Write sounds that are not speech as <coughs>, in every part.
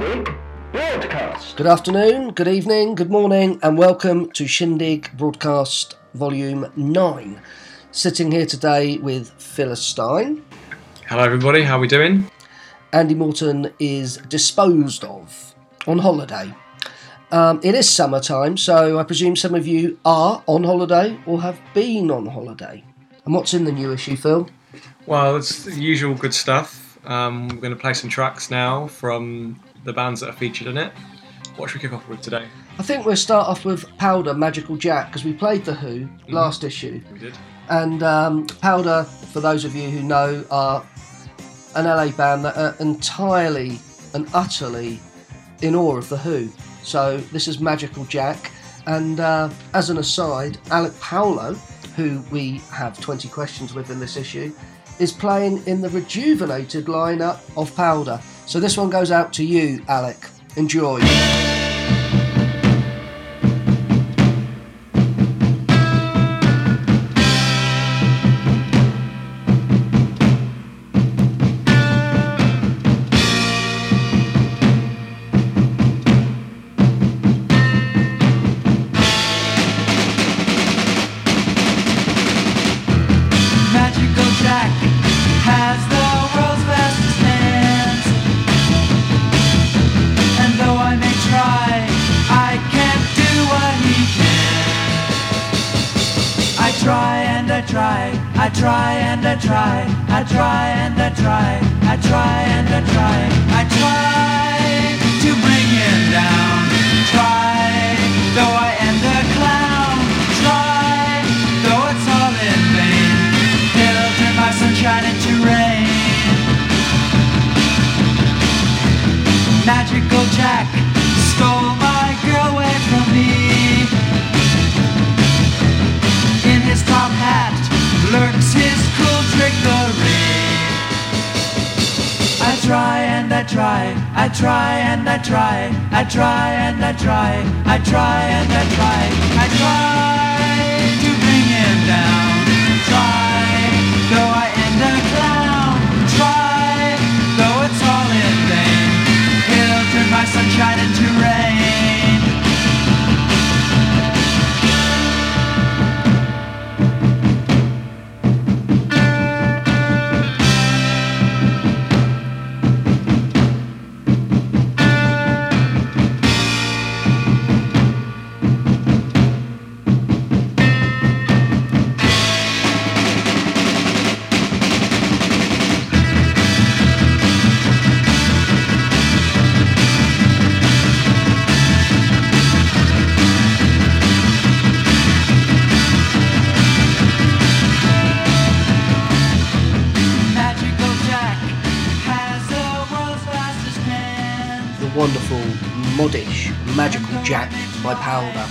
Shindig Broadcast. Good afternoon, good evening, good morning, and welcome to Shindig Broadcast Volume 9. Sitting here today with Phyllis Stein. Hello, everybody. How are we doing? Andy Morten is disposed of on holiday. Um, it is summertime, so I presume some of you are on holiday or have been on holiday. And what's in the new issue, Phil? Well, it's the usual good stuff. Um, we're going to play some tracks now from the bands that are featured in it. What should we kick off with today? I think we'll start off with Powder Magical Jack because we played The Who last issue. We did. And um, Powder, for those of you who know, are an LA band that are entirely and utterly in awe of The Who. So this is Magical Jack. And uh, as an aside, Alec Palao, who we have 20 questions with in this issue, is playing in the rejuvenated lineup of Powder. So this one goes out to you, Alec. Enjoy. Try and I try, I try and I try, I try to bring him down. Try, though I end a clown. Try, though it's all in vain. He'll turn my sunshine into Jack by Powder.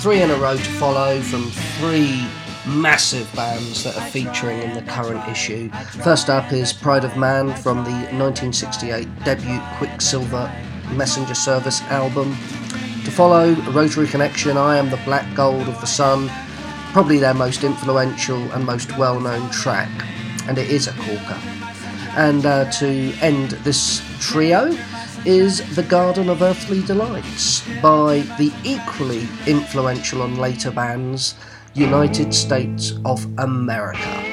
Three in a row to follow from three massive bands that are featuring in the current issue. First up is Pride of Man from the 1968 debut Quicksilver Messenger Service album. To follow, Rotary Connection, I Am the Black Gold of the Sun, probably their most influential and most well known track, and it is a corker. And uh, to end this trio is The Garden of Earthly Delights by the equally influential on later bands United States of America.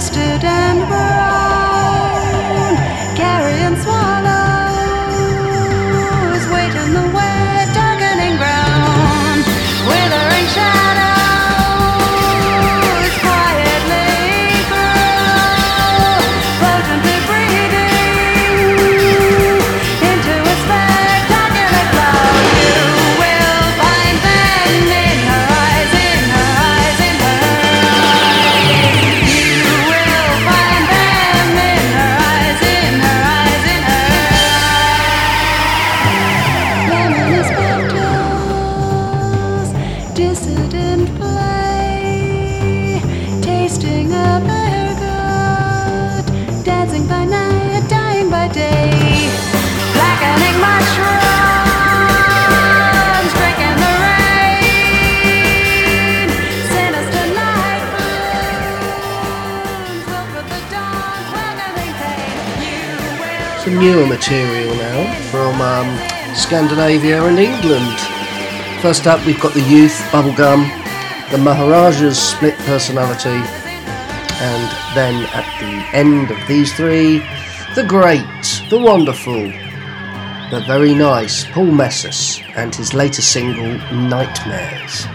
twisted and brown. Scandinavia and England. First up, we've got the Youth Bubblegum, the Maharajas Split Personality, and then at the end of these three, the great, the wonderful, the very nice Paul Messis and his latest single, Nightmares.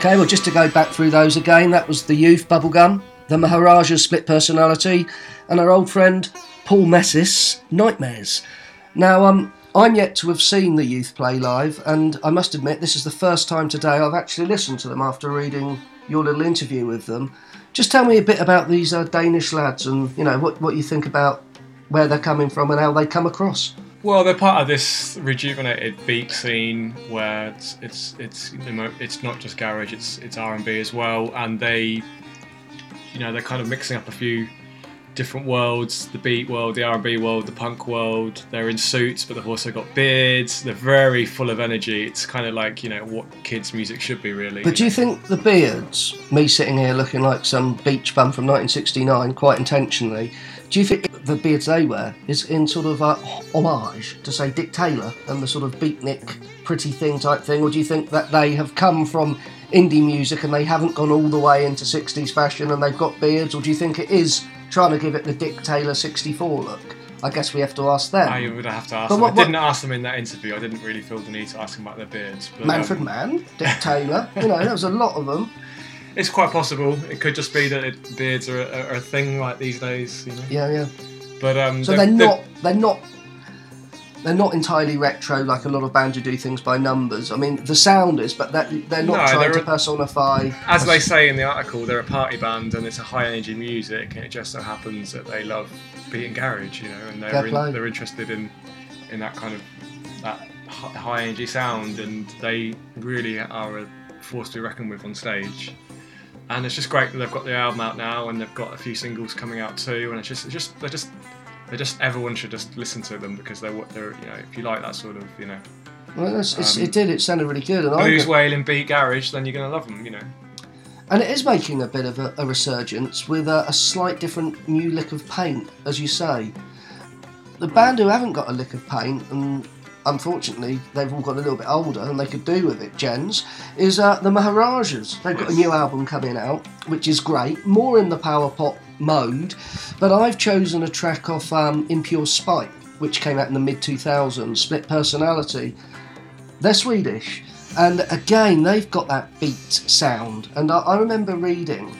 Okay, well, just to go back through those again, that was the Youth Bubblegum, the Maharajas Split Personality, and our old friend Paul Messis, Nightmares. Now, um, I'm yet to have seen the Youth play live, and I must admit, this is the first time today I've actually listened to them after reading your little interview with them. Just tell me a bit about these uh, Danish lads and, you know, what, what you think about where they're coming from and how they come across. Well, they're part of this rejuvenated beat scene where it's it's it's it's not just garage, it's it's R and B as well, and they, you know, they're kind of mixing up a few different worlds: the beat world, the R and B world, the punk world. They're in suits, but they've also got beards. They're very full of energy. It's kind of like you know what kids' music should be, really. But do you think the beards, me sitting here looking like some beach bum from 1969, quite intentionally, do you think the beards they wear is in sort of a homage to, say, Dick Taylor and the sort of beatnik, pretty thing type thing, or do you think that they have come from indie music and they haven't gone all the way into 60s fashion and they've got beards, or do you think it is trying to give it the Dick Taylor 64 look? I guess we have to ask them. I would have to ask But them. what- I didn't ask them in that interview. I didn't really feel the need to ask them about their beards. But, Manfred um, Mann, Dick Taylor, you know, there was a lot of them. It's quite possible. It could just be that it, beards are a, are a thing like these days, you know. Yeah, yeah. But um, So they're not they're not they're not entirely retro like a lot of bands who do things by numbers. I mean, the sound is, but that they're not No, trying they're to a- personify. As they say in the article, they're a party band and it's a high energy music, and it just so happens that they love beat and garage, you know, and they're in, they're interested in in that kind of that high energy sound, and they really are a force to be reckoned with on stage. And it's just great that they've got the album out now, and they've got a few singles coming out too, and it's just it's just they're just they're just everyone should just listen to them because they're what they're you know if you like that sort of you know Well, Um, it did. It sounded really good, and blues wailing beat garage, then you're gonna love them, you know. and it is making a bit of a, a resurgence with a, a slight different new lick of paint, as you say. The band who haven't got a lick of paint, and unfortunately they've all got a little bit older and they could do with it, Jens, is uh, the Maharajas. They've got a new album coming out, which is great, more in the power pop mode, but I've chosen a track off um, In Pure Spite, which came out in the mid 2000s, Split Personality. They're Swedish, and again, they've got that beat sound. And I, I remember reading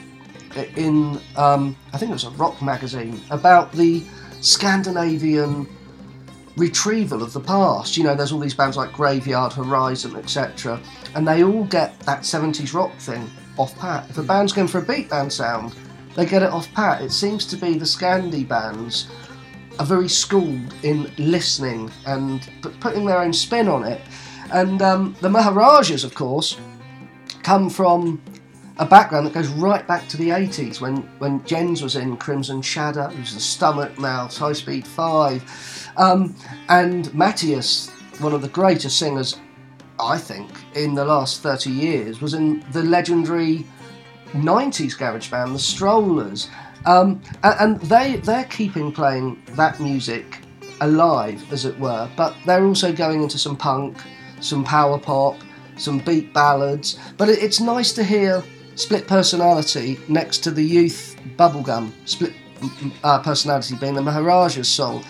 in, um, I think it was a rock magazine, about the Scandinavian retrieval of the past. You know, there's all these bands like Graveyard, Horisont, etc., and they all get that 70s rock thing off pat. If a band's going for a beat band sound, they get it off pat. It seems to be the Scandi bands are very schooled in listening and putting their own spin on it. And um, the Maharajas, of course, come from a background that goes right back to the 80s when, when Jens was in Crimson Shadow, was the Stomach Mouths, High Speed 5. Um, and Matthias, one of the greatest singers, I think, in the last 30 years, was in the legendary 90s garage band, the Strollers. Um, and they, they're keeping playing that music alive, as it were, but they're also going into some punk, some power pop, some beat ballads. But it, it's nice to hear split personality next to the youth bubblegum split uh, personality being the Maharaja's song.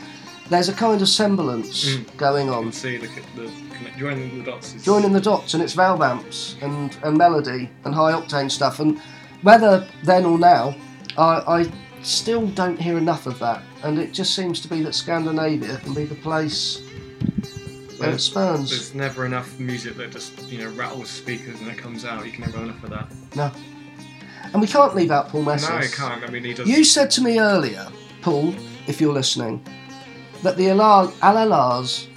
There's a kind of semblance Mm. going You on. can see the, the connect- joining the dots. Is, Joining the dots, and it's valve amps and, and melody and high octane stuff. And whether then or now, I, I still don't hear enough of that. And it just seems to be that Scandinavia can be the place it There's, there's never enough music that just you know rattles speakers and it comes out. You can never have enough of that. No. And we can't leave out Paul Messis. No, you can't. I mean, he does. You said to me earlier, Paul, if you're listening, that the Alal- Allah-Las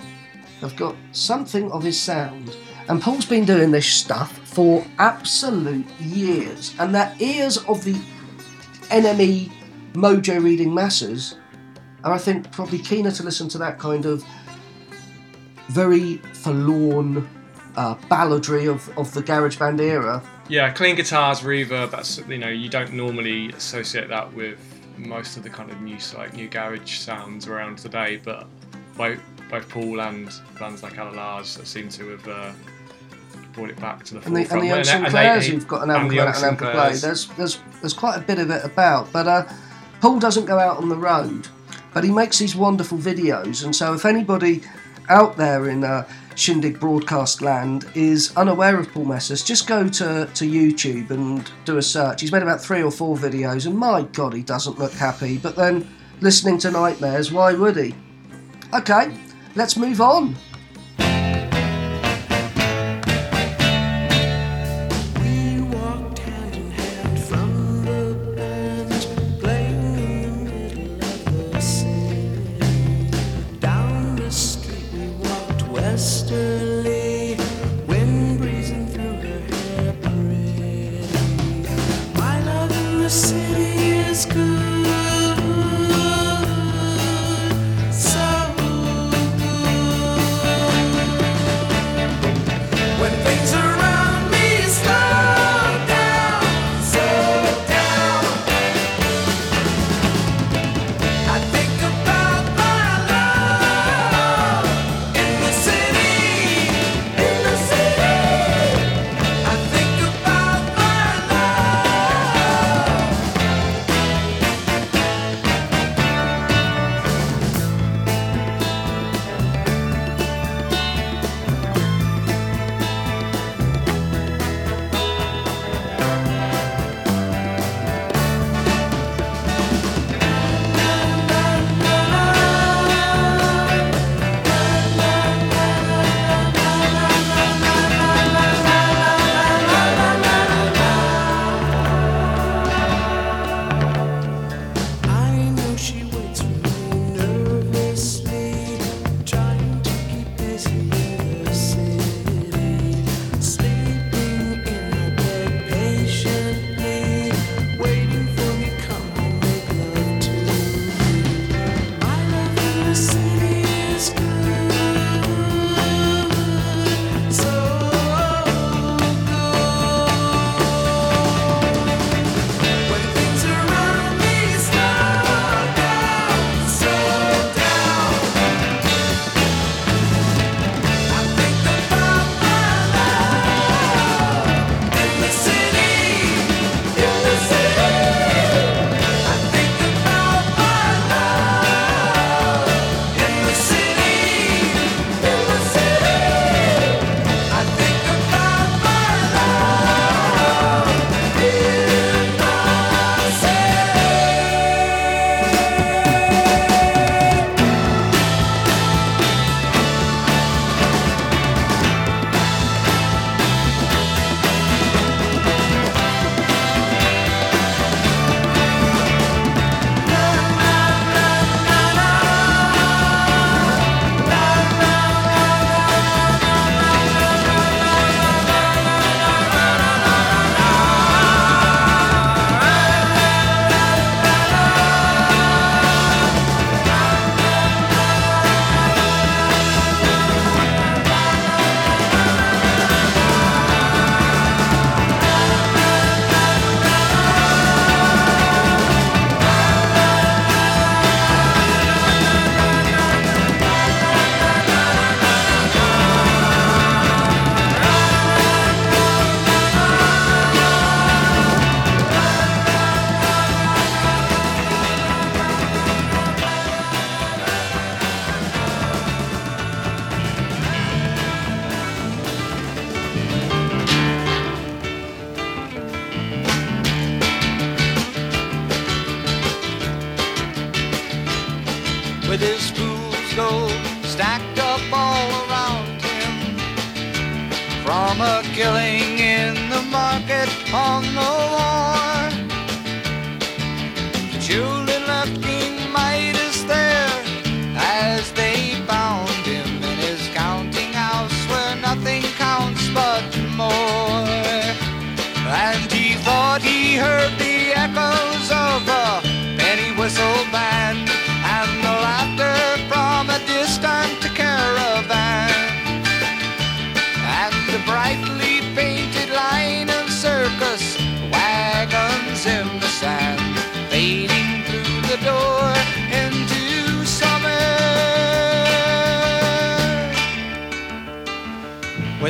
have got something of his sound. And Paul's been doing this stuff for absolute years. And their ears of the enemy mojo reading masses are, I think, probably keener to listen to that kind of very forlorn uh, balladry of, of the garage band era Yeah, clean guitars, reverb. That's you know you don't normally associate that with most of the kind of new like new garage sounds around today. But both both Paul and bands like Allah-Las seem to have uh, brought it back to the and forefront. and the And and Sinclairs they- who've got an the and an amp play. There's there's there's quite a bit of it about, but uh, Paul doesn't go out on the road, but he makes these wonderful videos, and so if anybody out there in uh, Shindig broadcast land is unaware of Paul Messis, just go to, to YouTube and do a search. He's made about three or four videos, and my God, he doesn't look happy. But then listening to Nightmares, why would he? Okay, let's move on.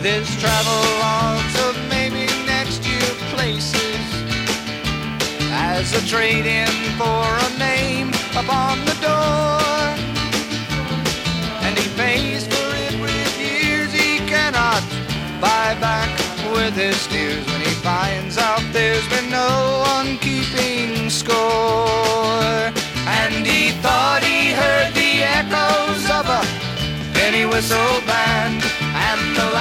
With his travel logs of maybe next year places as a trade in for a name upon the door. And he pays for it with years he cannot buy back with his tears when he finds out there's been no one keeping score. And he thought he heard the echoes of a penny whistle band and the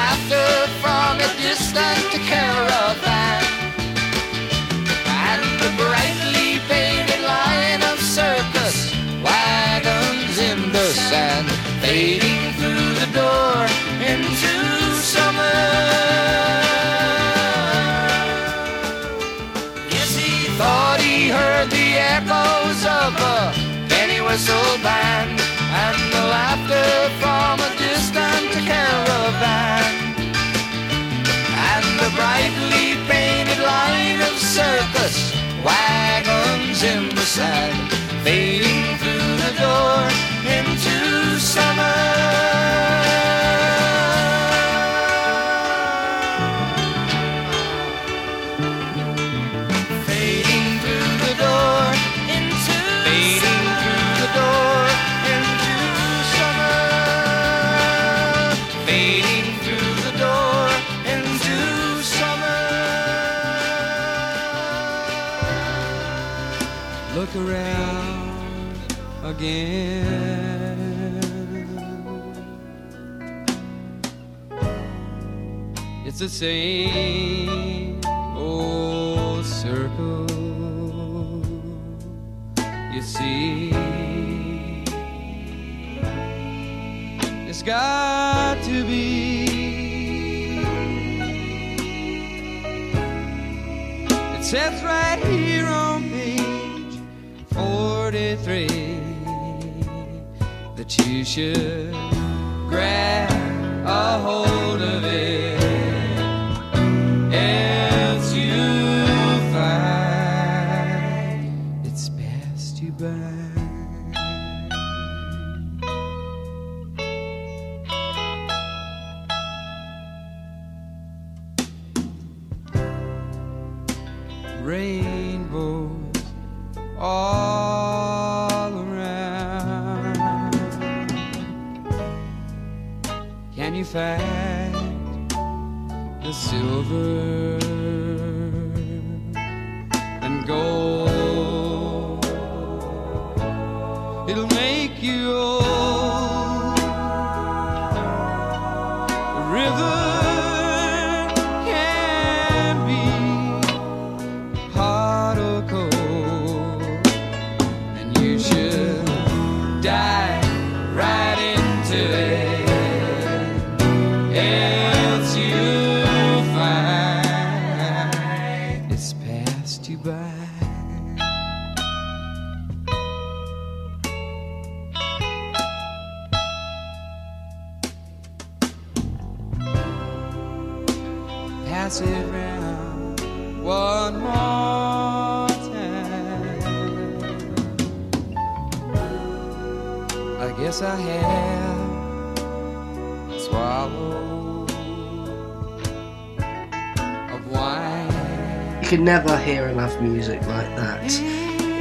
from a distant caravan and the brightly painted line of circus in the sand fading through the door into summer. Thought he heard the echoes of a penny whistle band and the laughter from a distant caravan circus wagons in the sand fading through the door into summer. Again. It's the same old circle. You see, it's got to be. It says right here on page 43 you should grab a hold never hear enough music like that.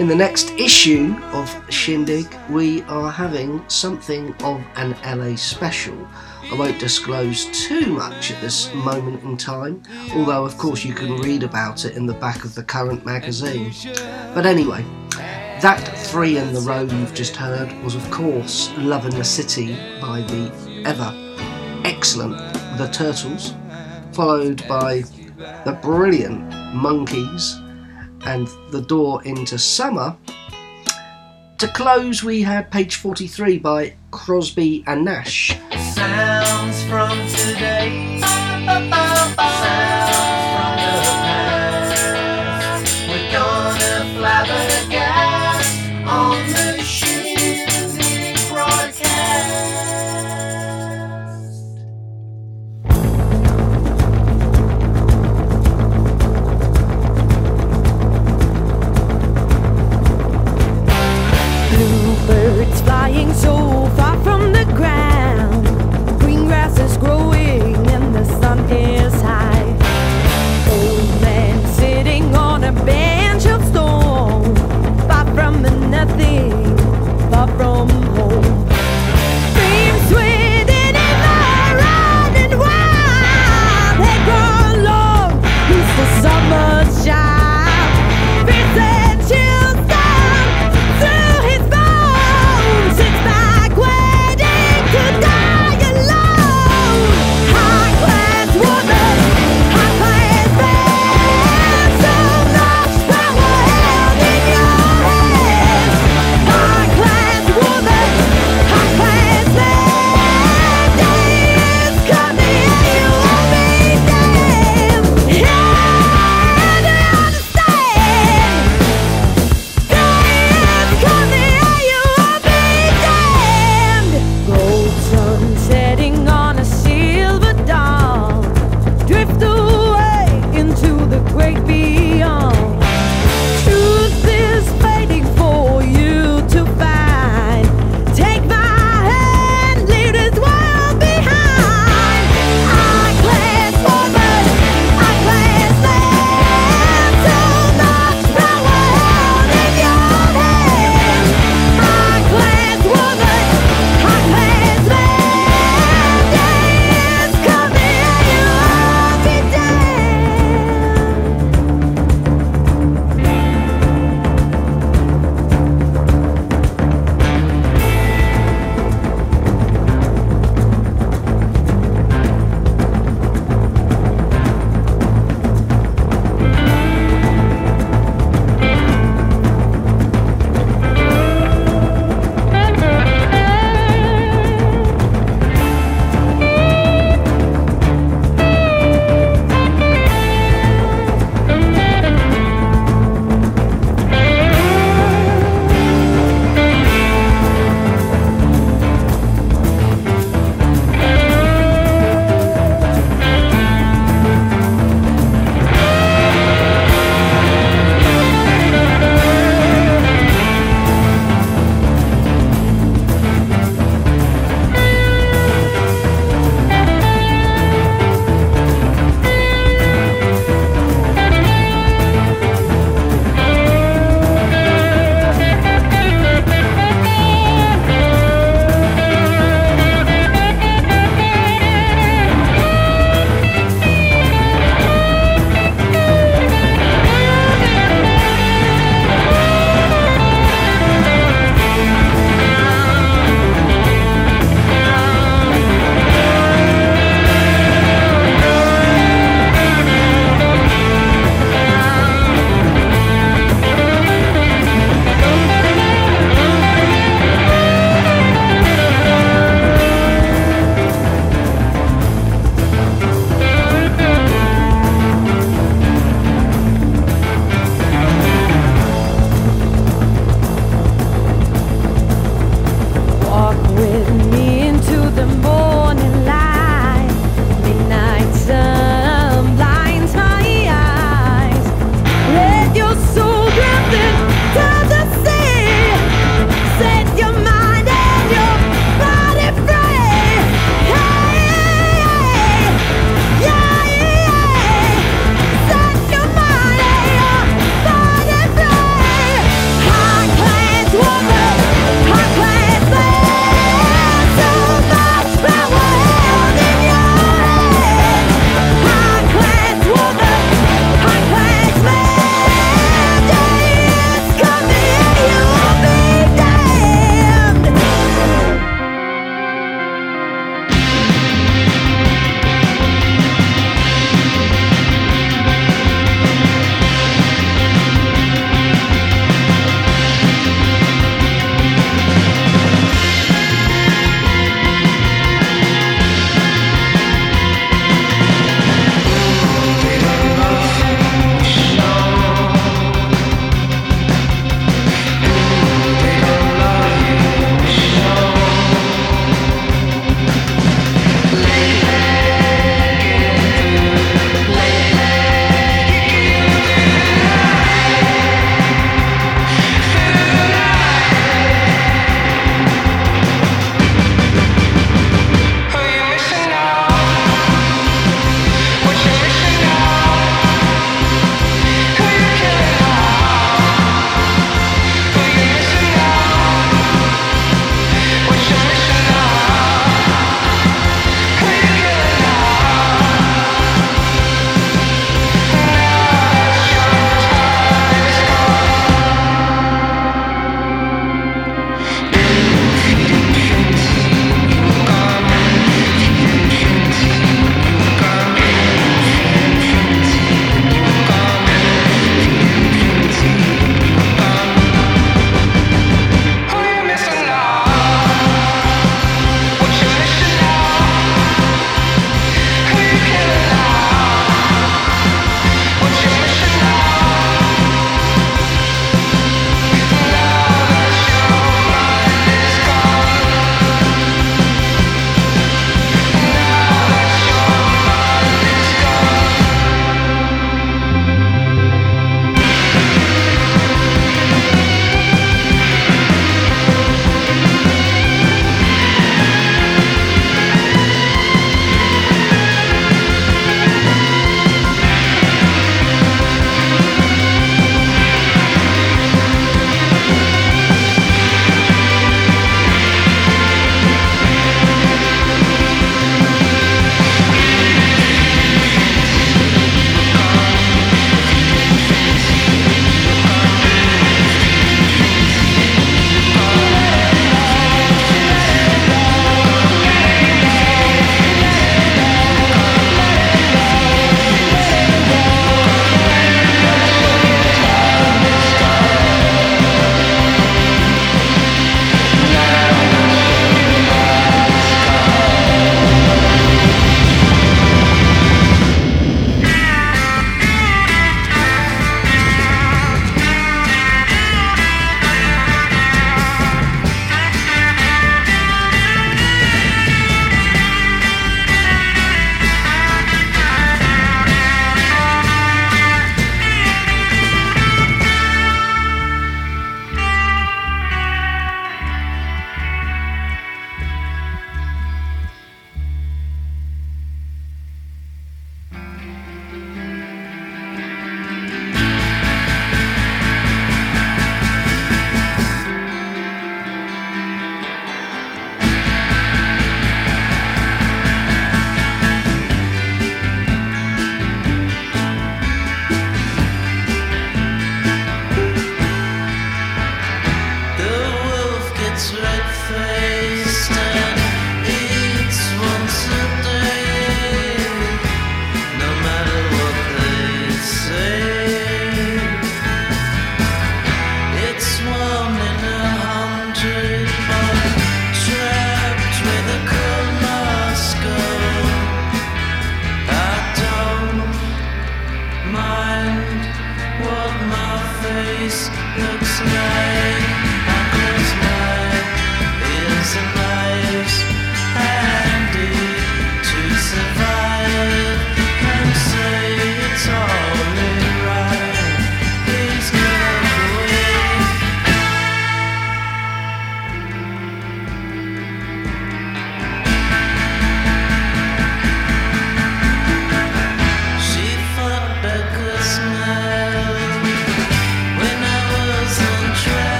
In the next issue of Shindig, we are having something of an LA special. I won't disclose too much at this moment in time, although, of course, you can read about it in the back of the current magazine. But anyway, that three in the row you've just heard was, of course, Love in the City by the ever excellent The Turtles, followed by the brilliant Monkees and the door into summer. To close, we had page 43 by Crosby and Nash. Sounds from today. from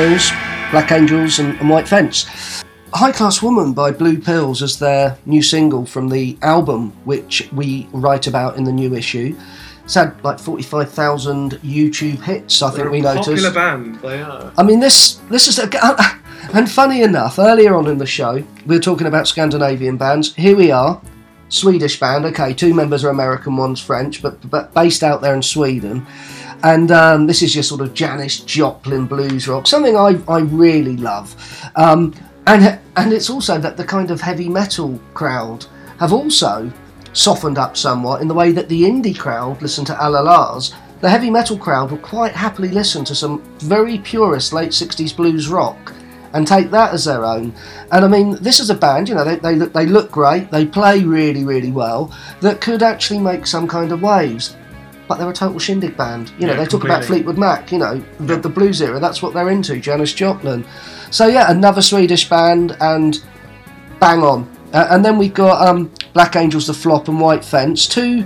Pills, Black Angels, and, and White Fence. High Class Woman by Blues Pills is their new single from the album, which we write about in the new issue. It's had like 45,000 YouTube hits, I think we They're a popular noticed. band. They are. I mean, this this is a, <laughs> and funny enough, earlier on in the show, we were talking about Scandinavian bands. Here we are, Swedish band. Okay, two members are American, one's French, but but based out there in Sweden. And um, this is your sort of Janis Joplin blues rock, something I, I really love. Um, and and it's also that the kind of heavy metal crowd have also softened up somewhat in the way that the indie crowd listen to Allah-Las. The heavy metal crowd will quite happily listen to some very purist late 60s blues rock and take that as their own. And I mean, this is a band, you know, they, they, they look great, they play really, really well, that could actually make some kind of waves. But they're a total shindig band. You know, Yeah, they talk about. Fleetwood Mac, you know, the, the blues era, that's what they're into, Janis Joplin. So yeah, another Swedish band and bang on. Uh, and then we've got um, Black Angels, The Flop, and White Fence, two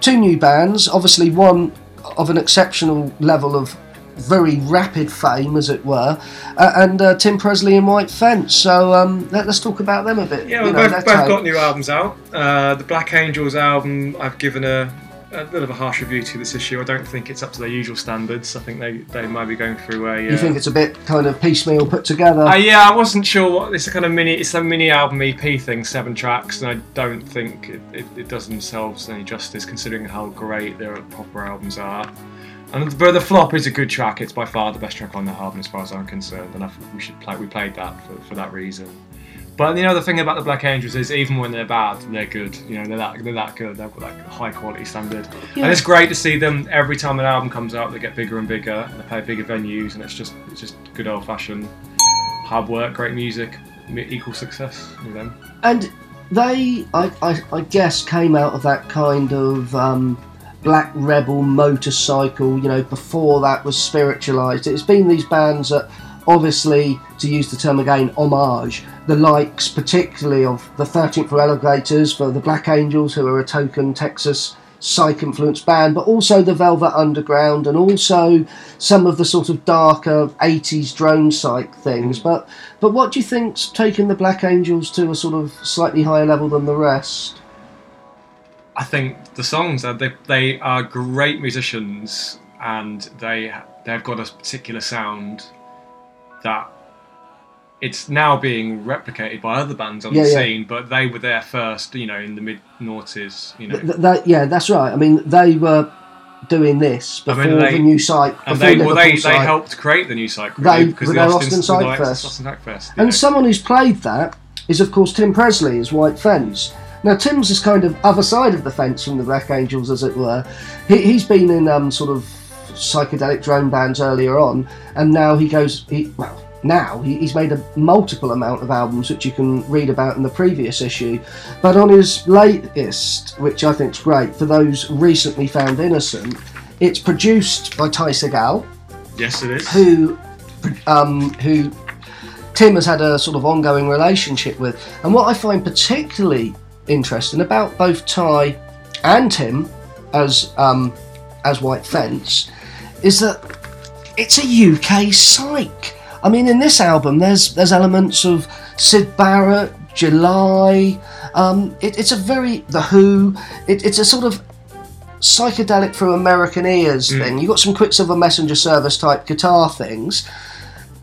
two new bands. Obviously, one of an exceptional level of very rapid fame, as it were, uh, and uh, Tim Presley and White Fence. So um, let, us talk about them a bit. Yeah, you we've know, both, both got new albums out. Uh, the Black Angels album, I've given a, a bit of a harsh review to this issue. I don't think it's up to their usual standards. I think they, they might be going through a. You uh, think it's a bit kind of piecemeal put together? Uh, yeah, I wasn't sure what it's a kind of mini. It's a mini album EP thing, seven tracks, and I don't think it, it, it does themselves any justice considering how great their proper albums are. And but the flop is a good track. It's by far the best track on the album, as far as I'm concerned, and I think we should play. We played that for, for that reason. But you know the thing about the Black Angels is even when they're bad, they're good. You know they're that they're that good. They've got that high quality standard, Yeah. and it's great to see them every time an album comes out. They get bigger and bigger, and they play bigger venues, and it's just it's just good old fashioned hard work, great music, equal success with them. And they, I, I, I guess, came out of that kind of um, black rebel motorcycle. You know, before that was spiritualized. It's been these bands that, obviously, to use the term again, homage the likes, particularly of the 13th Floor Elevators, for the Black Angels, who are a token Texas psych influenced band, but also the Velvet Underground and also some of the sort of darker 80s drone psych things. Mm. But but what do you think's taken the Black Angels to a sort of slightly higher level than the rest? I think the songs are they, they are great musicians and they they've got a particular sound that it's now being replicated by other bands on Yeah, the yeah. scene, but they were there first, you know, in the mid noughties, you know. Th- that, yeah, that's right. I mean, they were doing this I before mean, they- the new psych, before and they well, they, Liverpool they psych. helped create the new psych They- because with the Austin, Austin the Fest. Austin Fest, And know. someone who's played that is, of course, Tim Presley as White Fence. Now, Tim's is kind of other side of the fence from the Black Angels, as it were. He, he's been in um, sort of psychedelic drone bands earlier on, and now he goes. He, well, now he's made a multiple amount of albums, which you can read about in the previous issue. But on his latest, which I think's great for those recently found innocent, it's produced by Ty Segall yes, it is. who um, who Tim has had a sort of ongoing relationship with. And what I find particularly interesting about both Ty and Tim as um, as White Fence is that it's a UK psych. I mean, in this album, there's there's elements of Syd Barrett, July. Um, it, it's a very The Who. It, it's a sort of psychedelic through American ears thing. You've got some Quicksilver Messenger Service type guitar things.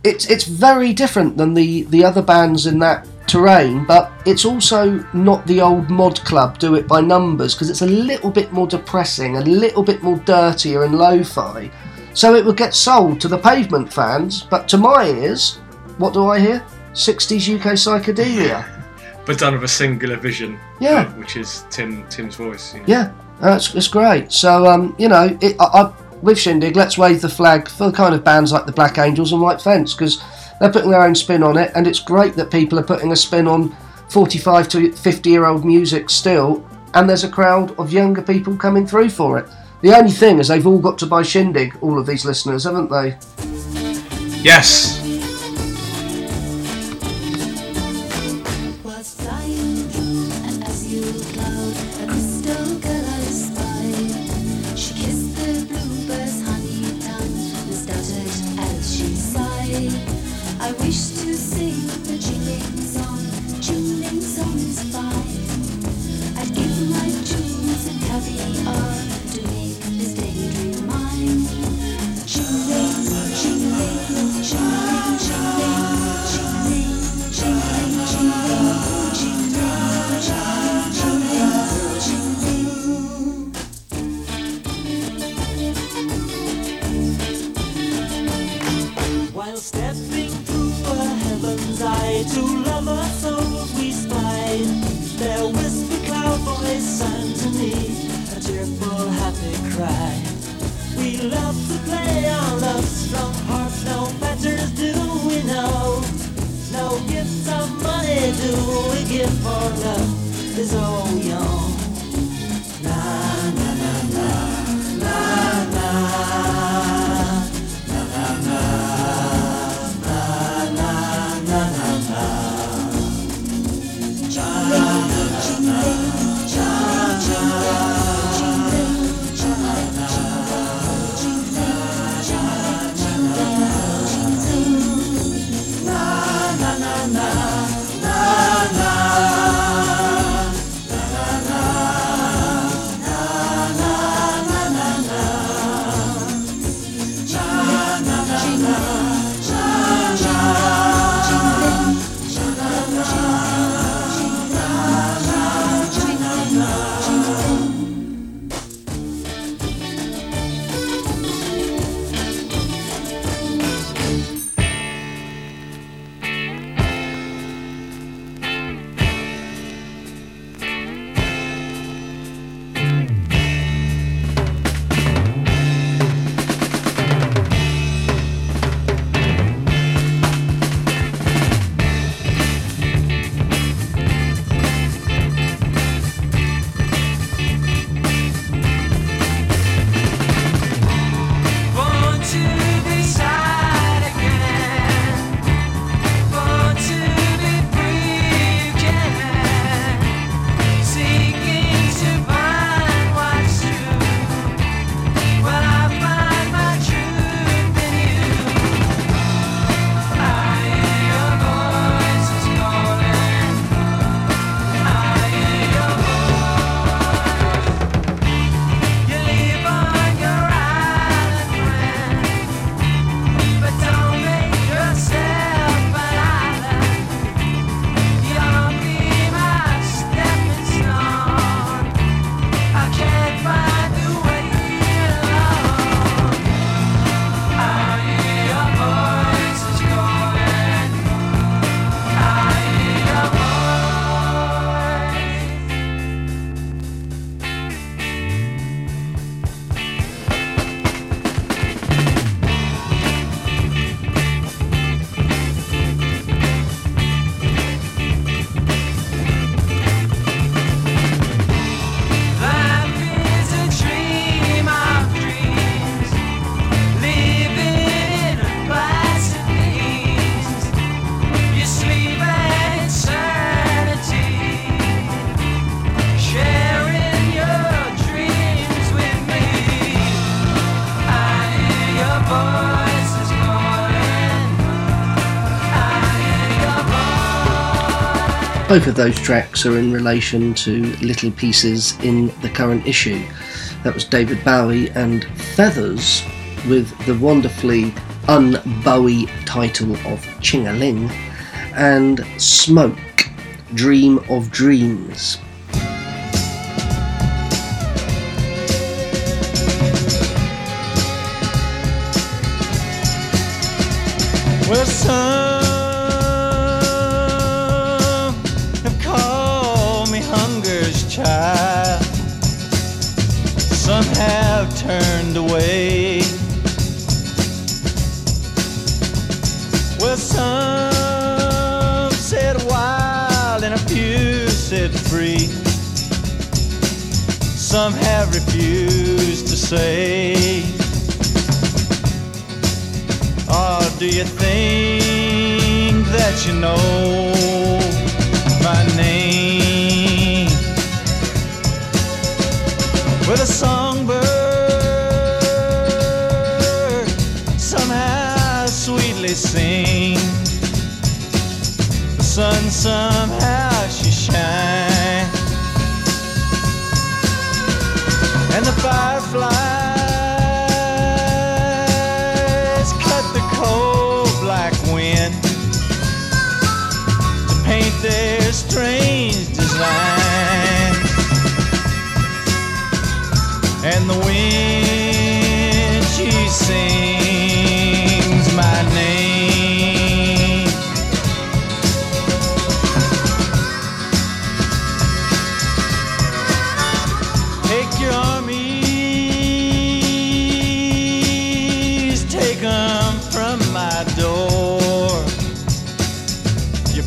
It's it's very different than the the other bands in that terrain, but it's also not the old mod club do it by numbers because it's a little bit more depressing, a little bit more dirtier and lo-fi. So it would get sold to the pavement fans, but to my ears, what do I hear? 60s UK psychedelia. <laughs> but done with a singular vision. Yeah. uh, which is Tim Tim's voice. you know. Yeah, that's it's great. So um, you know, it, I, I, with Shindig, let's wave the flag for kind of bands like the Black Angels and White Fence because they're putting their own spin on it, and it's great that people are putting a spin on 45 to 50 year old music still, and there's a crowd of younger people coming through for it. The only thing is they've all got to buy Shindig, all of these listeners, haven't they? Yes. Both of those tracks are in relation to little pieces in the current issue. That was David Bowie and Feathers with the wonderfully un-Bowie title of Ching-a-Ling and Smoke, Dream of Dreams. Some have refused to say. Or do you think that you know my name? With a songbird somehow sweetly sing. The sun somehow fireflies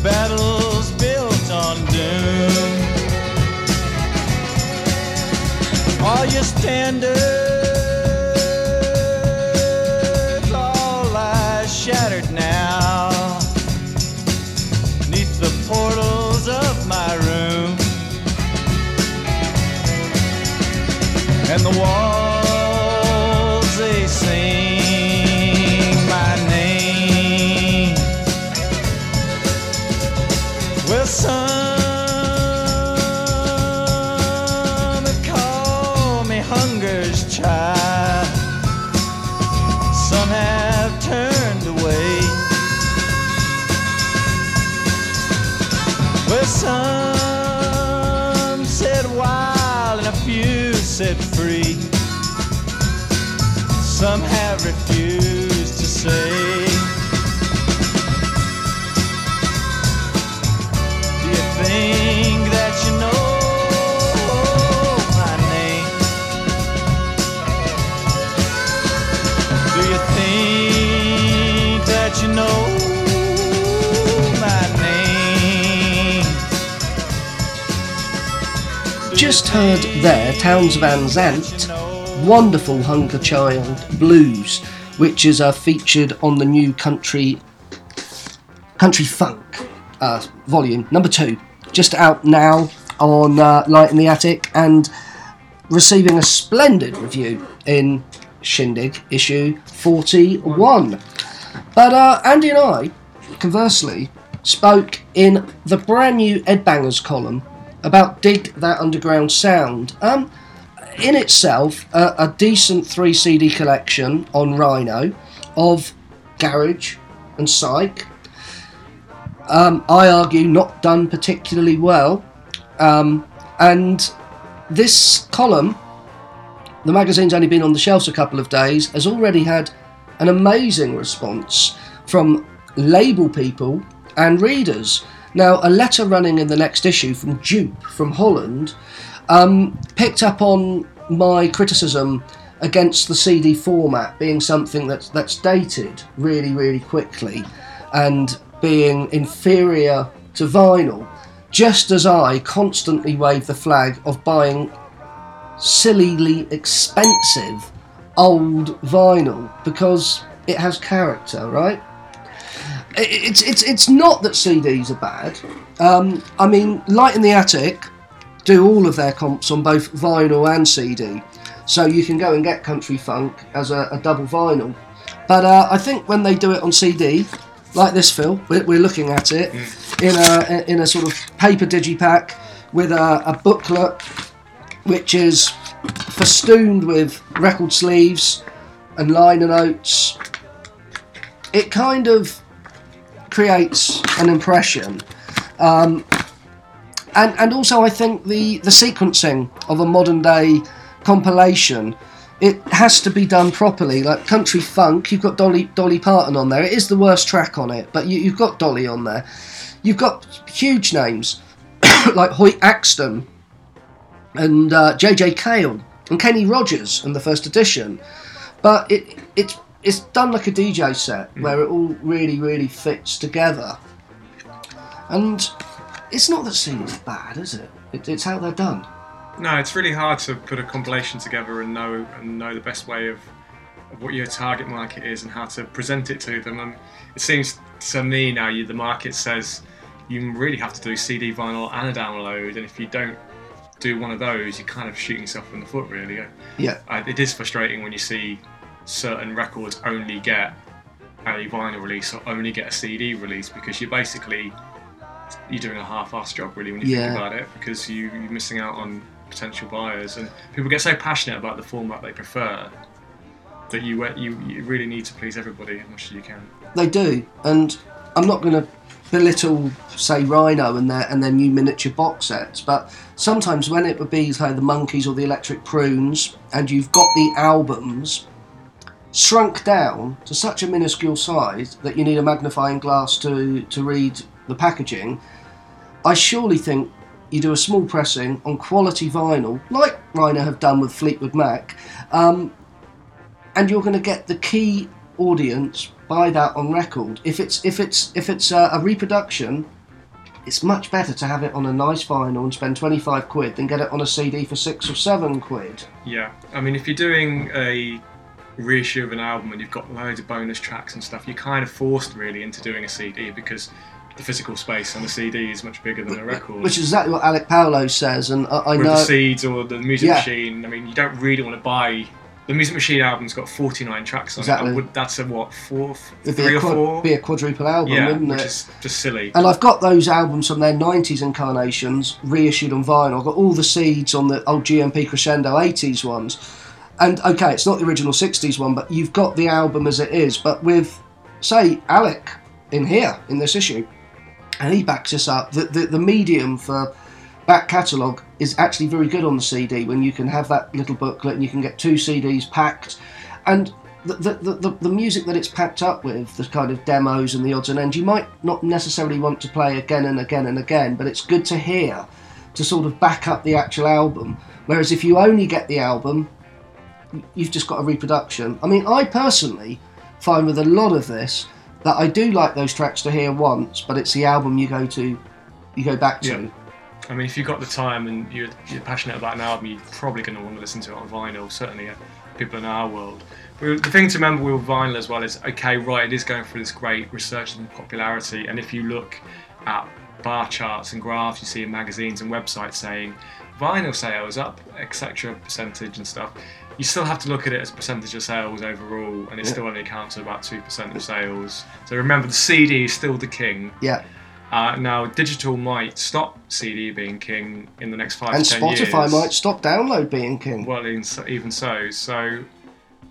battle's built on doom. All your standards all lie shattered now. Neath the portals of my room. and the walls Heard there Townes Van Zandt, wonderful Hunger Child Blues, which is uh, featured on the new country country funk uh, volume number two, just out now on uh, Light in the Attic and receiving a splendid review in Shindig issue 41. But uh, Andy and I, conversely, spoke in the brand new Ed Bangers column about Dig That Underground Sound. Um, in itself, a, decent three CD collection on Rhino of garage and psych. Um, I argue not done particularly well. Um, and this column, the magazine's only been on the shelves a couple of days, has already had an amazing response from label people and readers. Now, a letter running in the next issue from Dupe from Holland um, picked up on my criticism against the CD format being something that's that's dated really, really quickly and being inferior to vinyl. Just as I constantly wave the flag of buying sillily expensive old vinyl because it has character, right? It's it's it's not that CDs are bad. Um, I mean, Light in the Attic do all of their comps on both vinyl and CD, so you can go and get Country Funk as a, a double vinyl. But uh, I think when they do it on CD, like this, Phil, we're, we're looking at it. in a in a sort of paper digipack with a, a booklet which is festooned with record sleeves and liner notes. It kind of creates an impression. Um, and, and also, I think the, the sequencing of a modern day compilation it has to be done properly. Like country funk, you've got Dolly Dolly Parton on there. It is the worst track on it, but you, you've got Dolly on there. You've got huge names <coughs> like Hoyt Axton and uh, JJ Cale and Kenny Rogers and the first edition. But it it's it's done like a DJ set where it all really really fits together. And it's not that CD's bad, is it? it it's how they're done. No, it's really hard to put a compilation together and know and know the best way of, of what your target market is and how to present it to them. And it seems to me now you, the market says you really have to do CD, vinyl, and a download. And if you don't do one of those, you're kind of shooting yourself in the foot, really. Yeah. Uh, it is frustrating when you see certain records only get a vinyl release or only get a CD release because you're basically you're doing a half-assed job really when you Yeah. think about it because you, you're missing out on potential buyers and people get so passionate about the format they prefer that you uh, you, you really need to please everybody as much as you can. They do, and I'm not going to belittle, say, Rhino and their and their new miniature box sets, but sometimes when it would be, say, the Monkees or the Electric Prunes, and you've got the albums shrunk down to such a minuscule size that you need a magnifying glass to to read the packaging, I surely think you do a small pressing on quality vinyl, like Rhino have done with Fleetwood Mac, um, and you're going to get the key audience buy that on record. If it's if it's if it's a, a reproduction, it's much better to have it on a nice vinyl and spend 25 quid than get it on a CD for six or seven quid. Yeah, I mean, if you're doing a reissue of an album and you've got loads of bonus tracks and stuff, you're kind of forced really into doing a CD because the physical space on the CD is much bigger than a record. Which is exactly what Alec Palao says, and I, I With know. the seeds or the music Yeah. machine, I mean, you don't really want to buy. The music machine album's got 49 tracks on Exactly. it. Would, that's a what, four, It'd three or quad- four? be a quadruple album, yeah, wouldn't which it? is just silly. And I've got those albums from their 90s incarnations reissued on vinyl. I've got all the seeds on the old GNP Crescendo 80s ones. And okay, it's not the original 60s one, but you've got the album as it is. But with, say, Alec in here, in this issue, and he backs us up, the, the, the medium for back catalogue is actually very good on the CD when you can have that little booklet and you can get two CDs packed. And the, the, the, the, the music that it's packed up with, the kind of demos and the odds and ends, you might not necessarily want to play again and again and again, but it's good to hear to sort of back up the actual album. Whereas if you only get the album, you've just got a reproduction. I mean, I personally find with a lot of this that I do like those tracks to hear once, but it's the album you go to, you go back to. Yeah. I mean, if you've got the time and you're, you're passionate about an album, you're probably going to want to listen to it on vinyl. Certainly, uh, people in our world. But the thing to remember with vinyl as well is, okay, right, it is going through this great resurgence in popularity, and if you look at bar charts and graphs you see in magazines and websites saying vinyl sales up, etc., percentage and stuff. You still have to look at it as percentage of sales overall, and it Yeah. still only accounts for about two percent of sales. So remember, the CD is still the king. Yeah. Uh, now, digital might stop CD being king in the next five And to ten Spotify years. might stop download being king. Well, even so, so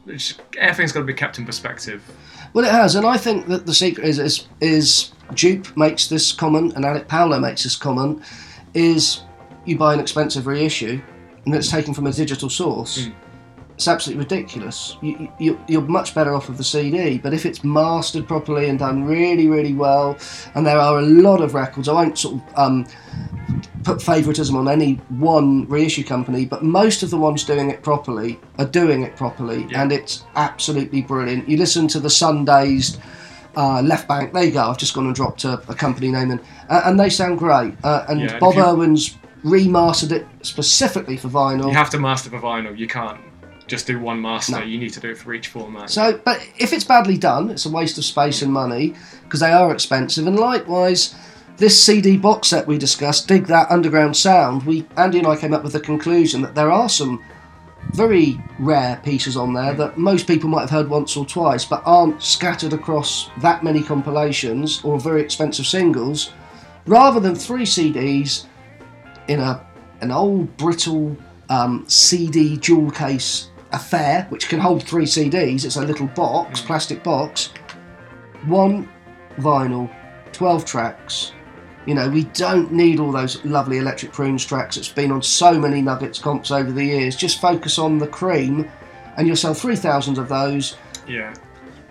it's, everything's got to be kept in perspective. Well, it has, and I think that the secret is is, is Dupe makes this comment, and Alec Palao makes this comment, is you buy an expensive reissue, and it's taken from a digital source. It's absolutely ridiculous. You, you, you're much better off with the CD, but if it's mastered properly and done really, really well, and there are a lot of records, I won't sort of um, put favouritism on any one reissue company, but most of the ones doing it properly are doing it properly, and it's absolutely brilliant. You listen to the Sundazed. Uh, left bank, there you go. I've just gone and dropped a, a company name in, uh, and they sound great. Uh, and Yeah, Bob you- Irwin's remastered it specifically for vinyl. You have to master for vinyl. You can't just do one master. No. You need to do it for each format. So, but if it's badly done, it's a waste of space and money because they are expensive. And likewise, this CD box set we discussed, Dig That Underground Sound, we Andy and I came up with the conclusion that there are some very rare pieces on there that most people might have heard once or twice, but aren't scattered across that many compilations or very expensive singles rather than three CDs in a an old brittle um, CD jewel case affair, which can hold three CDs. It's a little box, mm. plastic box. One vinyl, twelve tracks. You know, we don't need all those lovely electric prunes tracks that's been on so many Nuggets comps over the years. Just focus on the cream, and you'll sell three thousand of those. Yeah,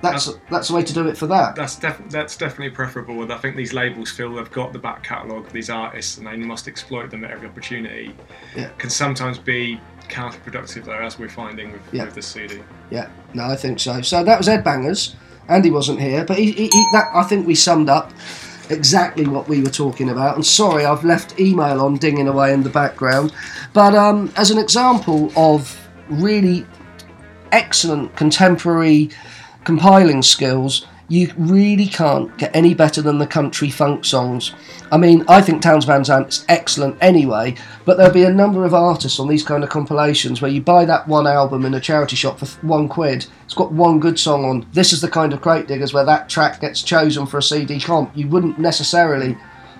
That's that's the way to do it for that. that's def- that's definitely preferable. And I think these labels feel they've got the back catalogue of these artists, and they must exploit them at every opportunity. Yeah. Can sometimes be counterproductive though, as we're finding with, Yeah. with the CD. Yeah, no, I think so. So that was Ed Bangers. Andy wasn't here, but he, he, he, that I think we summed up exactly what we were talking about. And sorry, I've left email on dinging away in the background. But um, as an example of really excellent contemporary compiling skills, you really can't get any better than the country funk songs. I mean, I think Townes Van Zandt's excellent anyway, but there'll be a number of artists on these kind of compilations where you buy that one album in a charity shop for one quid. It's got one good song on. This is the kind of crate diggers where that track gets chosen for a CD comp. You wouldn't necessarily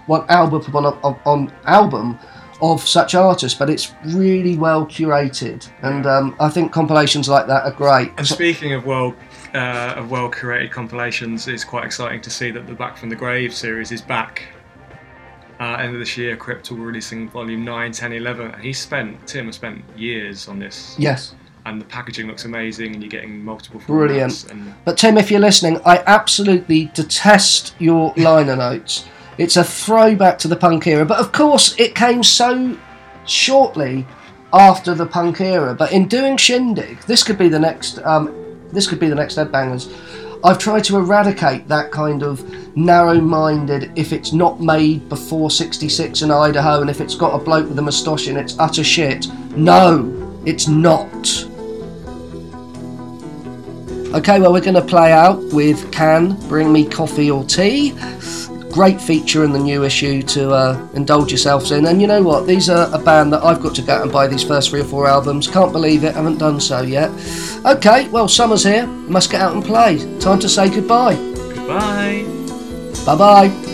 want album upon, on, on album of such artists, but it's really well curated, and um, I think compilations like that are great. And speaking of well uh, of well curated compilations, it's quite exciting to see that the Back from the Grave series is back. Uh, end of this year, Crypt will releasing volume 9, 10, 11. And he spent, Tim has spent years on this. Yes. And the packaging looks amazing, and you're getting multiple formats. Brilliant. And But Tim, if you're listening, I absolutely detest your liner notes. It's a throwback to the punk era, but of course it came so shortly after the punk era. But in doing Shindig, this could be the next. Um, this could be the next Headbangers. I've tried to eradicate that kind of narrow-minded. If it's not made before '66 in Idaho, and if it's got a bloke with a moustache in, it's utter shit. No, it's not. Okay, well, we're going to play out with Can Bring Me Coffee or Tea. Great feature in the new issue to uh, indulge yourselves in. And you know what? These are a band that I've got to go out and buy these first three or four albums. Can't believe it, haven't done so yet. Okay, well, summer's here. Must get out and play. Time to say goodbye. goodbye. Bye bye.